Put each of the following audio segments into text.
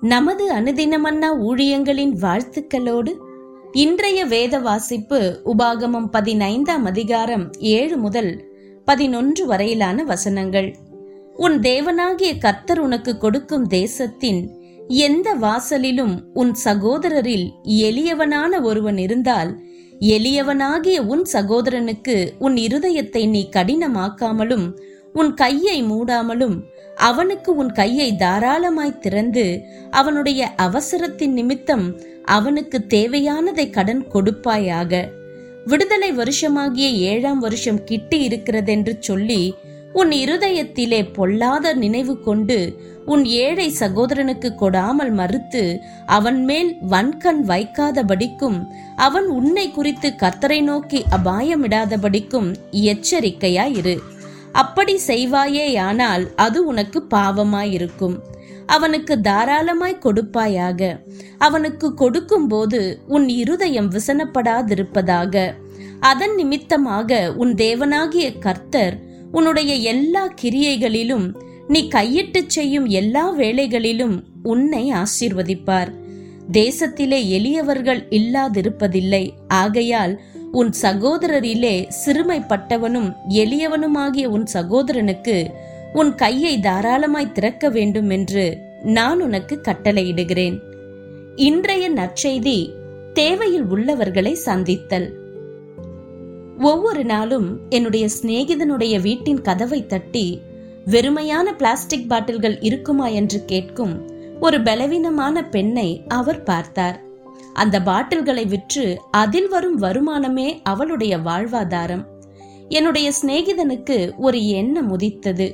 நமது அனுதினமன்னா ஊழியங்களின் வாழ்த்துக்களோடு இன்றைய வேத வாசிப்பு உபாகமம் பதினைந்தாம் அதிகாரம் ஏழு முதல் பதினொன்று வரையிலான வசனங்கள். உன் தேவனாகிய கர்த்தர் உனக்கு கொடுக்கும் தேசத்தின் எந்த வாசலிலும் உன் சகோதரரில் எளியவனான ஒருவன் இருந்தால் எளியவனாகிய உன் சகோதரனுக்கு உன் இருதயத்தை நீ கடினமாக்காமலும் உன் கையை மூடாமலும் அவனுக்கு உன் கையை தாராளமாய் திறந்து அவனுடைய அவசரத்தின் நிமித்தம் அவனுக்கு தேவையானதை கடன் கொடுப்பாயாக. விடுதலை வருஷமாகிய ஏழாம் வருஷம் கிட்டி இருக்கிறதென்று சொல்லி உன் இருதயத்திலே பொல்லாத நினைவு கொண்டு உன் ஏழை சகோதரனுக்கு கொடாமல் மறுத்து அவன் மேல் வன்கண் வைக்காதபடிக்கும் அவன் உன்னை குறித்து கத்தரை நோக்கி அபாயமிடாதபடிக்கும் எச்சரிக்கையாயிரு. அப்படி செய்வாயேயானால் அது உனக்கு பாவமாயிருக்கும். அவனுக்கு தாராளமாய் கொடுப்பாயாக. அவனுக்கு கொடுக்கும்போது உன் இருதயம் விசனப்படாதிருப்பதாக. அதன் நிமித்தமாக உன் தேவனாகிய கர்த்தர் உன்னுடைய எல்லா கிரியைகளிலும் நீ கையிட்டு செய்யும் எல்லா வேலைகளிலும் உன்னை ஆசீர்வதிப்பார். தேசத்திலே எளியவர்கள் இல்லாதிருப்பதில்லை. ஆகையால் உன் சகோதரரிலே சிறுமைப்பட்டவனும் எளியவனுமாகிய உன் சகோதரனுக்கு உன் கையை தாராளமாய் திறக்க வேண்டும் என்று நான் உனக்கு கட்டளையிடுகிறேன். இன்றைய நற்செய்தி தேவையில் உள்ளவர்களை சந்தித்தல். ஒவ்வொரு நாளும் என்னுடைய சிநேகிதனுடைய வீட்டின் கதவை தட்டி வெறுமையான பிளாஸ்டிக் பாட்டில்கள் இருக்குமா? என்று கேட்கும் ஒரு பலவீனமான பெண்ணை அவர் பார்த்தார். அந்த பாட்டில்களை விற்று அதில் வரும் வருமானமே அவளுடைய வாழ்வாதாரம். என்னுடைய சிநேகிதனுக்கு ஒரு எண்ணம் உதித்தது.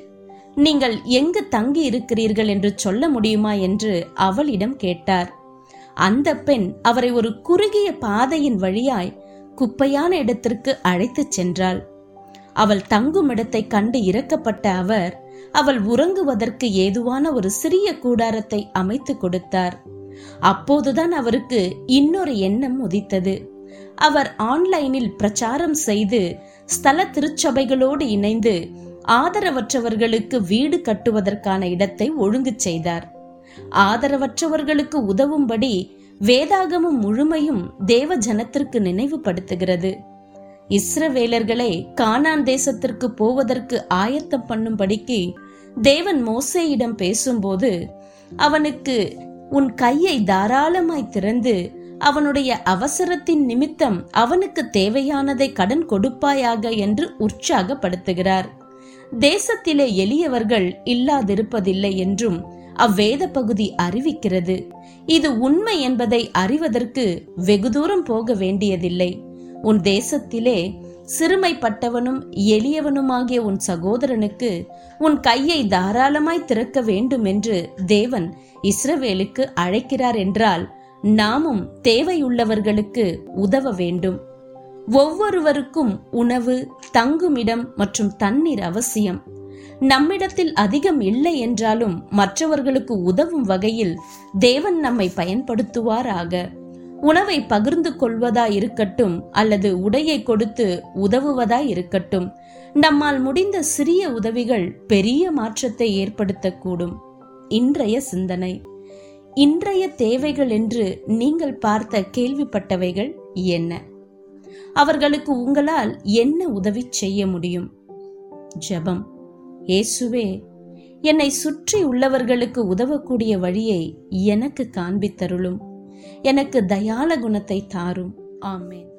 நீங்கள் எங்கு தங்கி இருக்கிறீர்கள் என்று சொல்ல முடியுமா என்று அவளிடம் கேட்டார். அந்த பெண் அவரை ஒரு குறுகிய பாதையின் வழியாய் குப்பையான இடத்திற்கு அழைத்துச் சென்றாள். அவள் தங்கும் இடத்தை கண்டு இறக்கப்பட்ட அவர் அவள் உறங்குவதற்கு ஏதுவான ஒரு சிறிய கூடாரத்தை அமைத்து கொடுத்தார். அப்போதுதான் அவருக்கு இன்னொரு எண்ணம் உதித்தது. அவர் ஆன்லைனில் பிரச்சாரம் செய்து ஸ்தல திருச்சபைகளோடு இணைந்து ஆதரவற்றவர்களுக்கு வீடு கட்டுவதற்கான இடத்தை ஒழுங்கு செய்தார். ஆதரவற்றவர்களுக்கு உதவும்படி வேதாகமும் முழுமையும் தேவ ஜனத்திற்கு நினைவுபடுத்துகிறது. இஸ்ரவேலர்களை கானான் தேசத்திற்கு போவதற்கு ஆயத்தம் பண்ணும்படிக்கு தேவன் மோசேயிடம் பேசும்போது அவனுக்கு உன் கையை தாராளமாய் திறந்து அவனுடைய அவசரத்தின் நிமித்தம் அவனுக்கு தேவையானதை கடன் கொடுப்பாயாக என்று உற்சாகப்படுத்துகிறார். தேசத்திலே எளியவர்கள் இல்லாதிருப்பதில்லை என்றும் அவ்வேத பகுதி அறிவிக்கிறது. இது உண்மை என்பதை அறிவதற்கு வெகு தூரம் போக வேண்டியதில்லை. உன் தேசத்திலே சிறுமைப்பட்டவனும் எளியவனுமாகிய உன் சகோதரனுக்கு உன் கையை தாராளமாய் திறக்க வேண்டும் என்று தேவன் இஸ்ரவேலுக்கு அழைக்கிறார் என்றால் நாமும் தேவையுள்ளவர்களுக்கு உதவ வேண்டும். ஒவ்வொருவருக்கும் உணவு தங்குமிடம் மற்றும் தண்ணீர் அவசியம். நம்மிடத்தில் அதிகம் இல்லை என்றாலும் மற்றவர்களுக்கு உதவும் வகையில் தேவன் நம்மை பயன்படுத்துவாராக. உணவை பகிர்ந்து கொள்வதா இருக்கட்டும் அல்லது உடையை கொடுத்து உதவுவதா இருக்கட்டும். நம்மால் முடிந்த சிறிய உதவிகள் பெரிய மாற்றத்தை ஏற்படுத்தக்கூடும். இன்றைய சிந்தனை. இன்றைய தேவைகள் என்று நீங்கள் பார்த்த கேள்விப்பட்டவைகள் என்ன? அவர்களுக்கு உங்களால் என்ன உதவி செய்ய முடியும்? ஜெபம். இயேசுவே என்னை சுற்றி உள்ளவர்களுக்கு உதவக்கூடிய வழியை எனக்கு காண்பித்தருளும். எனக்கு தயால குணத்தை தாரும். ஆமேன்.